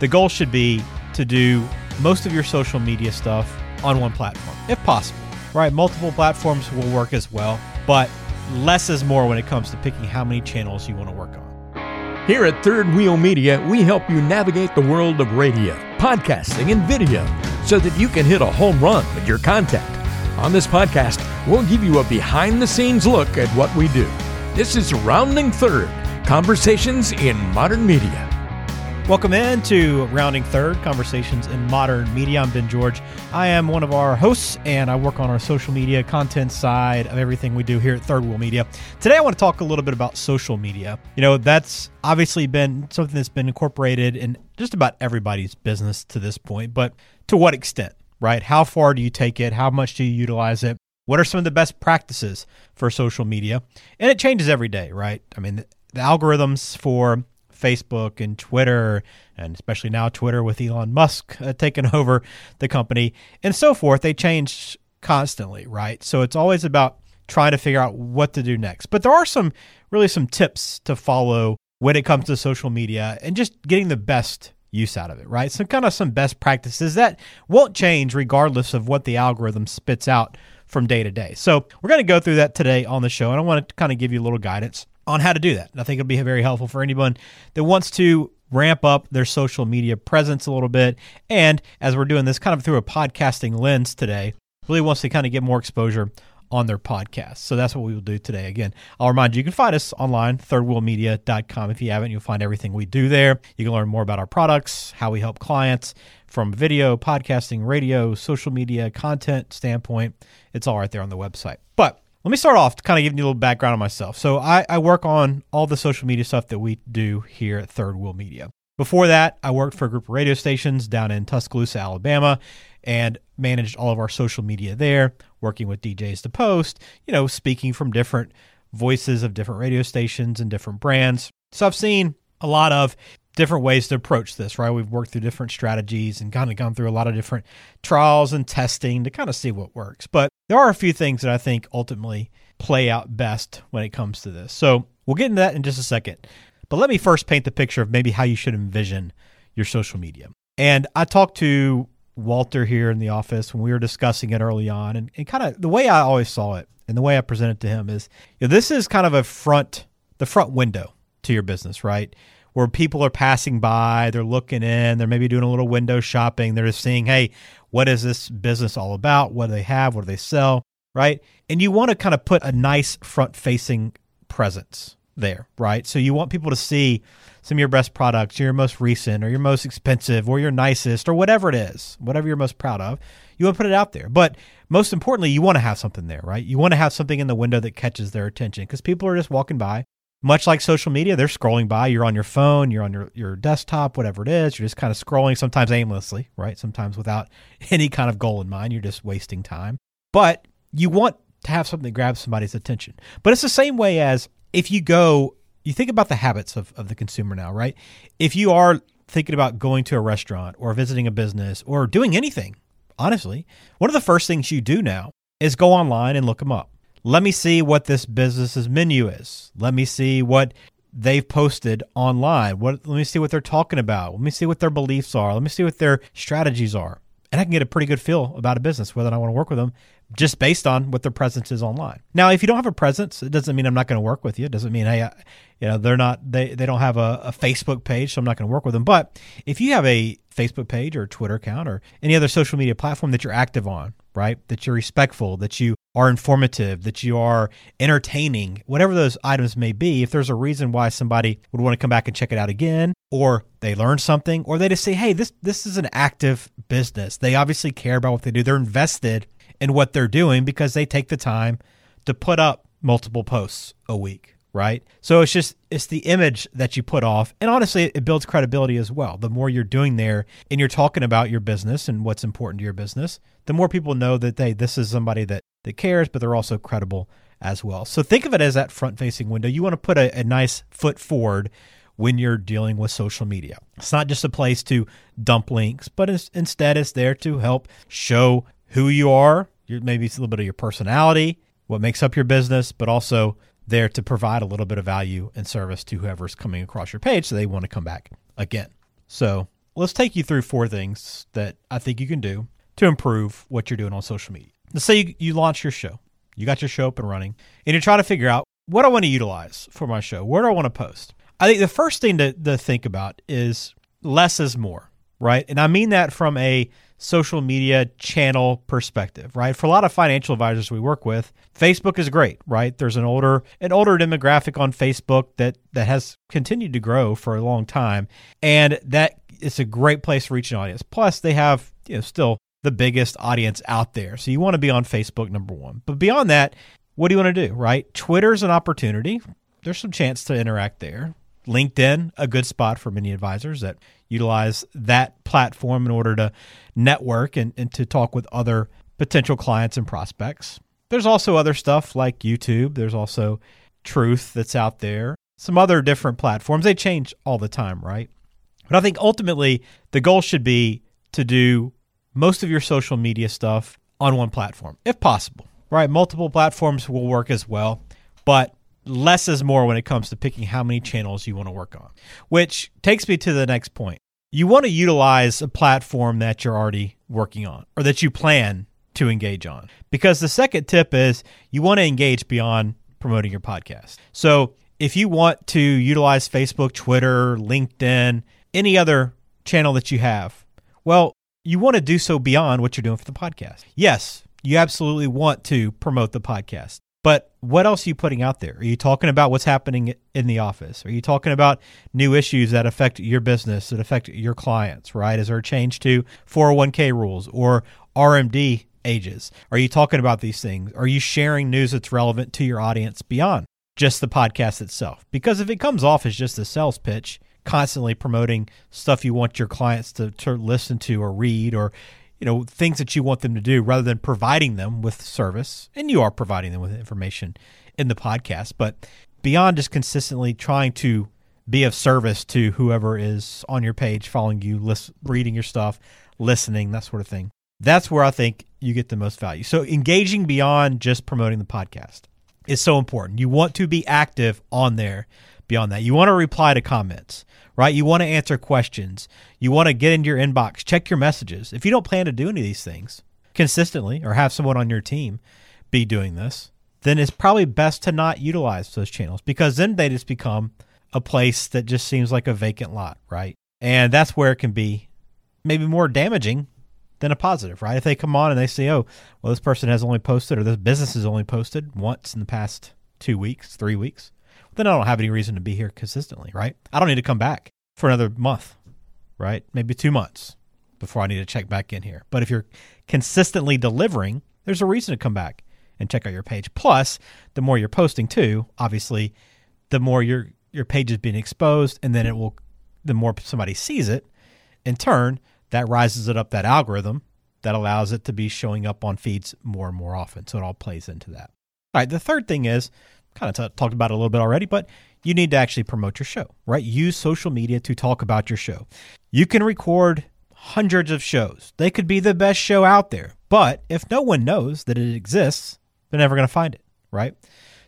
the goal should be to do most of your social media stuff on one platform, if possible. Right? Multiple platforms will work as well, but less is more when it comes to picking how many channels you want to work on. Here at Third Wheel Media, we help you navigate the world of radio, podcasting, and video so that you can hit a home run with your content. On this podcast, we'll give you a behind the scenes look at what we do. This is Rounding Third Conversations in Modern Media. Welcome in to Rounding Third Conversations in Modern Media. I'm Ben George. I am one of our hosts, and I work on our social media content side of everything we do here at Third Wheel Media. Today, I want to talk a little bit about social media. You know, that's obviously been something that's been incorporated in just about everybody's business to this point, but to what extent, right? How far do you take it? How much do you utilize it? What are some of the best practices for social media? And it changes every day, right? I mean, the algorithms for Facebook and Twitter, and especially now Twitter with Elon Musk uh, taking over the company and so forth, they change constantly, right? So it's always about trying to figure out what to do next. But there are some really some tips to follow when it comes to social media and just getting the best use out of it, right? Some kind of some best practices that won't change regardless of what the algorithm spits out from day to day. So we're going to go through that today on the show, and I want to kind of give you a little guidance on how to do that. And I think it'll be very helpful for anyone that wants to ramp up their social media presence a little bit. And as we're doing this kind of through a podcasting lens today, really wants to kind of get more exposure on their podcast. So that's what we will do today. Again, I'll remind you, you can find us online, thirdwheelmedia.com. If you haven't, you'll find everything we do there. You can learn more about our products, how we help clients from video, podcasting, radio, social media, content standpoint. It's all right there on the website. But let me start off kind of giving you a little background on myself. So I, I work on all the social media stuff that we do here at Third Wheel Media. Before that, I worked for a group of radio stations down in Tuscaloosa, Alabama, and managed all of our social media there, working with DJs to post, you know, speaking from different voices of different radio stations and different brands. So I've seen a lot of different ways to approach this, right? We've worked through different strategies and kind of gone through a lot of different trials and testing to kind of see what works. But there are a few things that I think ultimately play out best when it comes to this. So we'll get into that in just a second. But let me first paint the picture of maybe how you should envision your social media. And I talked to Walter here in the office when we were discussing it early on, and, and kind of the way I always saw it and the way I presented to him is you know, this is kind of a front, the front window to your business, right? Where people are passing by, they're looking in, they're maybe doing a little window shopping, they're just seeing, hey, what is this business all about? What do they have? What do they sell? Right. And you want to kind of put a nice front facing presence there, right? So you want people to see some of your best products, your most recent or your most expensive or your nicest or whatever it is, whatever you're most proud of. You want to put it out there. But most importantly, you want to have something there, right? You want to have something in the window that catches their attention because people are just walking by much like social media, they're scrolling by. You're on your phone, you're on your, your desktop, whatever it is. You're just kind of scrolling, sometimes aimlessly, right? Sometimes without any kind of goal in mind. You're just wasting time. But you want to have something that grabs somebody's attention. But it's the same way as if you go, you think about the habits of, of the consumer now, right? If you are thinking about going to a restaurant or visiting a business or doing anything, honestly, one of the first things you do now is go online and look them up let me see what this business's menu is. Let me see what they've posted online. What let me see what they're talking about. Let me see what their beliefs are. Let me see what their strategies are. And I can get a pretty good feel about a business whether I want to work with them just based on what their presence is online. Now, if you don't have a presence, it doesn't mean I'm not going to work with you. It doesn't mean hey, I, you know, they're not they they don't have a, a Facebook page, so I'm not going to work with them. But if you have a Facebook page or Twitter account or any other social media platform that you're active on, right? That you're respectful, that you are informative, that you are entertaining, whatever those items may be, if there's a reason why somebody would want to come back and check it out again, or they learn something, or they just say, hey, this this is an active business. They obviously care about what they do. They're invested in what they're doing because they take the time to put up multiple posts a week right? So it's just it's the image that you put off, and honestly, it builds credibility as well. The more you're doing there, and you're talking about your business and what's important to your business, the more people know that they this is somebody that that cares, but they're also credible as well. So think of it as that front-facing window. You want to put a, a nice foot forward when you're dealing with social media. It's not just a place to dump links, but it's, instead it's there to help show who you are, maybe it's a little bit of your personality, what makes up your business, but also there to provide a little bit of value and service to whoever's coming across your page so they want to come back again. So let's take you through four things that I think you can do to improve what you're doing on social media. Let's say you, you launch your show, you got your show up and running, and you're trying to figure out what I want to utilize for my show. Where do I want to post? I think the first thing to, to think about is less is more, right? And I mean that from a social media channel perspective, right? For a lot of financial advisors we work with, Facebook is great, right? There's an older an older demographic on Facebook that that has continued to grow for a long time, and that it's a great place to reach an audience. Plus, they have you know still the biggest audience out there, so you want to be on Facebook number one. But beyond that, what do you want to do, right? Twitter's an opportunity. There's some chance to interact there. LinkedIn, a good spot for many advisors that utilize that platform in order to network and, and to talk with other potential clients and prospects. There's also other stuff like YouTube. There's also Truth that's out there. Some other different platforms. They change all the time, right? But I think ultimately the goal should be to do most of your social media stuff on one platform, if possible, right? Multiple platforms will work as well, but less is more when it comes to picking how many channels you want to work on, which takes me to the next point. You want to utilize a platform that you're already working on or that you plan to engage on. Because the second tip is you want to engage beyond promoting your podcast. So if you want to utilize Facebook, Twitter, LinkedIn, any other channel that you have, well, you want to do so beyond what you're doing for the podcast. Yes, you absolutely want to promote the podcast. But what else are you putting out there? Are you talking about what's happening in the office? Are you talking about new issues that affect your business, that affect your clients, right? Is there a change to 401k rules or RMD ages? Are you talking about these things? Are you sharing news that's relevant to your audience beyond just the podcast itself? Because if it comes off as just a sales pitch, constantly promoting stuff you want your clients to, to listen to or read or you know things that you want them to do rather than providing them with service. And you are providing them with information in the podcast but beyond just consistently trying to be of service to whoever is on your page following you list, reading your stuff listening that sort of thing. That's where i think you get the most value. So engaging beyond just promoting the podcast is so important. You want to be active on there beyond that you want to reply to comments right? You want to answer questions. You want to get into your inbox, check your messages. If you don't plan to do any of these things consistently or have someone on your team be doing this, then it's probably best to not utilize those channels because then they just become a place that just seems like a vacant lot, right? And that's where it can be maybe more damaging than a positive, right? If they come on and they say, oh, well, this person has only posted or this business has only posted once in the past two weeks, three weeks, then I don't have any reason to be here consistently, right? I don't need to come back for another month, right? Maybe two months before I need to check back in here. But if you're consistently delivering, there's a reason to come back and check out your page. Plus, the more you're posting too, obviously, the more your your page is being exposed, and then it will, the more somebody sees it, in turn, that rises it up that algorithm that allows it to be showing up on feeds more and more often. So it all plays into that. All right, the third thing is kind of t- talked about it a little bit already, but you need to actually promote your show, right? Use social media to talk about your show. You can record hundreds of shows. They could be the best show out there, but if no one knows that it exists, they're never going to find it, right?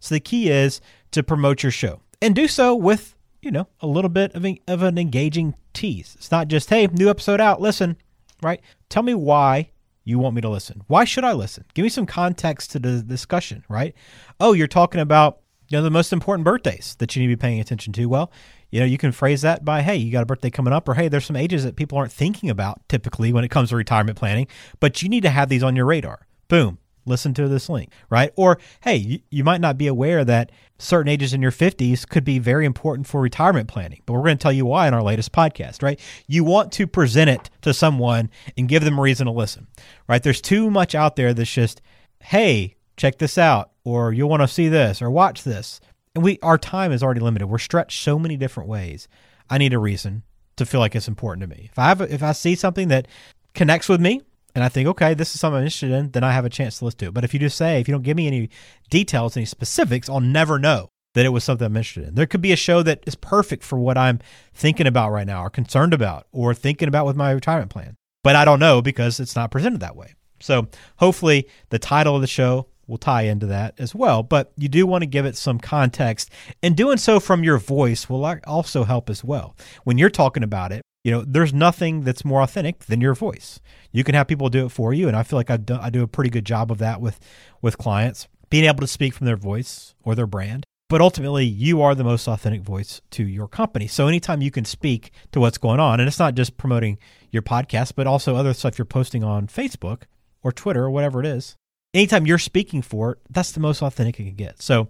So the key is to promote your show and do so with, you know, a little bit of, a, of an engaging tease. It's not just, hey, new episode out, listen, right? Tell me why you want me to listen. Why should I listen? Give me some context to the discussion, right? Oh, you're talking about you know the most important birthdays that you need to be paying attention to. Well, you know you can phrase that by hey, you got a birthday coming up, or hey, there's some ages that people aren't thinking about typically when it comes to retirement planning, but you need to have these on your radar. Boom, listen to this link, right? Or, hey, you, you, might not be aware that certain ages in your 50s could be very important for retirement planning, but we're going to tell you why in our latest podcast, right? You want to present it to someone and give them a reason to listen, right? There's too much out there that's just, hey, check this out, or you'll want to see this or watch this. And we our time is already limited. We're stretched so many different ways. I need a reason to feel like it's important to me. If I have if I see something that connects with me, and I think, okay, this is something I'm interested in, then I have a chance to listen to it. But if you just say, if you don't give me any details, any specifics, I'll never know that it was something I'm interested in. There could be a show that is perfect for what I'm thinking about right now, or concerned about, or thinking about with my retirement plan. But I don't know because it's not presented that way. So hopefully, the title of the show will tie into that as well. But you do want to give it some context, and doing so from your voice will also help as well. When you're talking about it, You know, there's nothing that's more authentic than your voice. You can have people do it for you, and I feel like I do, I do a pretty good job of that with with clients, being able to speak from their voice or their brand. But ultimately, you are the most authentic voice to your company. So anytime you can speak to what's going on, and it's not just promoting your podcast, but also other stuff you're posting on Facebook or Twitter or whatever it is, anytime you're speaking for it, that's the most authentic it can get. So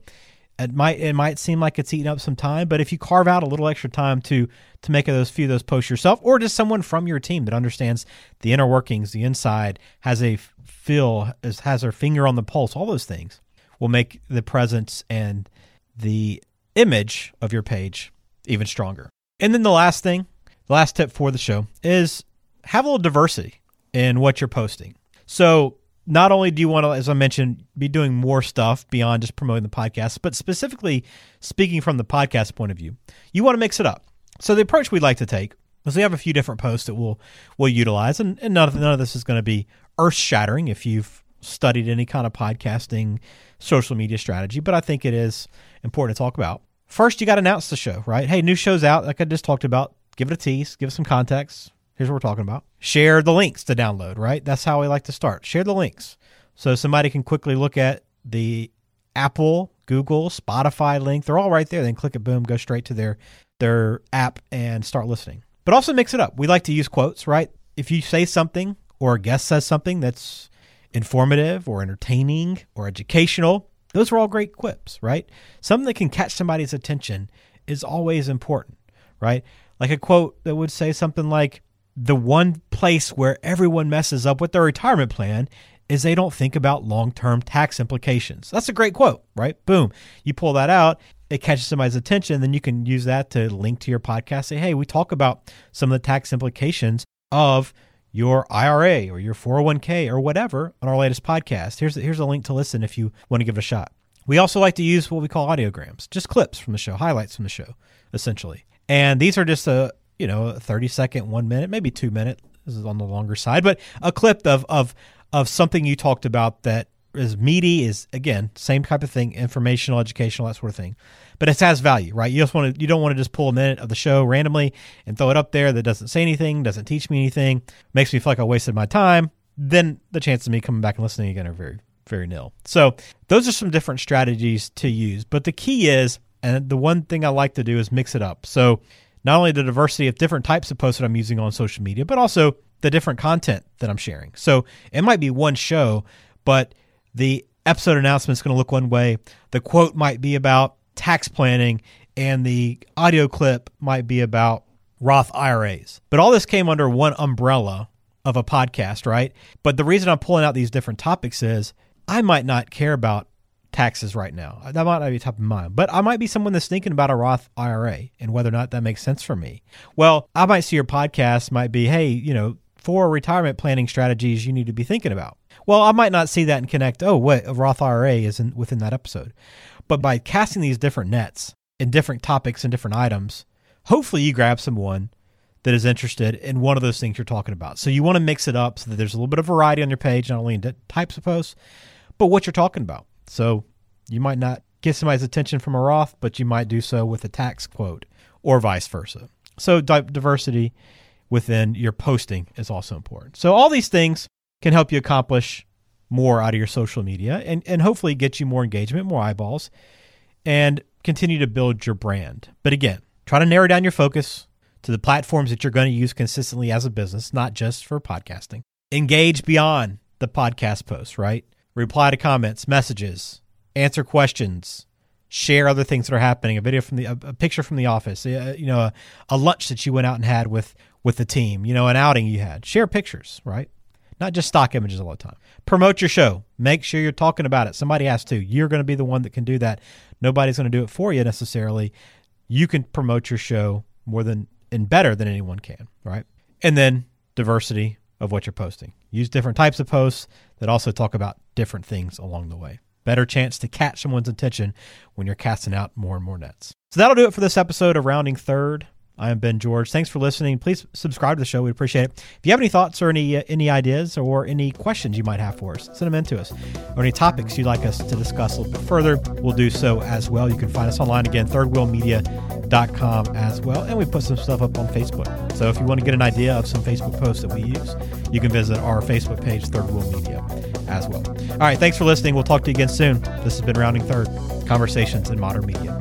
it might it might seem like it's eating up some time, but if you carve out a little extra time to to make those few of those posts yourself, or just someone from your team that understands the inner workings, the inside, has a feel, has their finger on the pulse, all those things will make the presence and the image of your page even stronger. And then the last thing, the last tip for the show is have a little diversity in what you're posting. So not only do you want to, as I mentioned, be doing more stuff beyond just promoting the podcast, but specifically speaking from the podcast point of view, you want to mix it up. So the approach we'd like to take is we have a few different posts that we'll we'll utilize, and, and none of none of this is going to be earth shattering if you've studied any kind of podcasting social media strategy, but I think it is important to talk about. First, you got to announce the show, right? Hey, new show's out, like I just talked about. Give it a tease, give it some context. Here's what we're talking about. Share the links to download, right? That's how we like to start. Share the links so somebody can quickly look at the Apple, Google, Spotify link. They're all right there. Then click it, boom, go straight to their their app and start listening. But also mix it up. We like to use quotes, right? If you say something or a guest says something that's informative or entertaining or educational, those are all great quips, right? Something that can catch somebody's attention is always important, right? Like a quote that would say something like, the one place where everyone messes up with their retirement plan is they don't think about long term tax implications. That's a great quote, right? Boom. You pull that out, it catches somebody's attention, then you can use that to link to your podcast. Say, hey, we talk about some of the tax implications of your IRA or your 401k or whatever on our latest podcast. Here's here's a link to listen if you want to give it a shot. We also like to use what we call audiograms, just clips from the show, highlights from the show, essentially. And these are just a you know a 30 second, one minute, maybe two minute. This is on the longer side, but a clip of of of something you talked about that is meaty is again same type of thing, informational, educational, that sort of thing but it has value, right? You just want to you don't want to just pull a minute of the show randomly and throw it up there that doesn't say anything, doesn't teach me anything, makes me feel like I wasted my time. Then the chances of me coming back and listening again are very very nil. So those are some different strategies to use, but the key is, and the one thing I like to do is mix it up. So not only the diversity of different types of posts that I'm using on social media, but also the different content that I'm sharing. So it might be one show, but the episode announcement is going to look one way. The quote might be about tax planning, and the audio clip might be about Roth IRAs. But all this came under one umbrella of a podcast, right? But the reason I'm pulling out these different topics is I might not care about taxes right now. That might not be top of mind, but I might be someone that's thinking about a Roth IRA and whether or not that makes sense for me. Well, I might see your podcast might be, hey, you know, four retirement planning strategies you need to be thinking about. Well, I might not see that and connect, oh, what a Roth IRA is in, within that episode. But by casting these different nets in different topics and different items, hopefully you grab someone that is interested in one of those things you're talking about. So you want to mix it up so that there's a little bit of variety on your page, not only in types of posts, but what you're talking about. So you might not get somebody's attention from a Roth, but you might do so with a tax quote or vice versa. So di- diversity within your posting is also important. So all these things can help you accomplish more out of your social media and, and hopefully get you more engagement, more eyeballs, and continue to build your brand. But again, try to narrow down your focus to the platforms that you're going to use consistently as a business, not just for podcasting. Engage beyond the podcast posts, right? Reply to comments, messages, answer questions, share other things that are happening. A video from the, a, picture from the office, you know, a, a lunch that you went out and had with with the team, you know, an outing you had. Share pictures, right? not just stock images all the time. Promote your show. Make sure you're talking about it. Somebody has to. You're going to be the one that can do that. Nobody's going to do it for you necessarily. You can promote your show more than and better than anyone can, right? And then diversity of what you're posting. Use different types of posts that also talk about different things along the way. Better chance to catch someone's attention when you're casting out more and more nets. So that'll do it for this episode of Rounding Third. I am Ben George. Thanks for listening. Please subscribe to the show. We appreciate it. If you have any thoughts or any uh, any ideas or any questions you might have for us, send them in to us. Or any topics you'd like us to discuss a little bit further, we'll do so as well. You can find us online again, thirdwheelmedia.com as well. And we put some stuff up on Facebook. So if you want to get an idea of some Facebook posts that we use, you can visit our Facebook page, Third Wheel Media, as well. All right, thanks for listening. We'll talk to you again soon. This has been Rounding Third Conversations in Modern Media.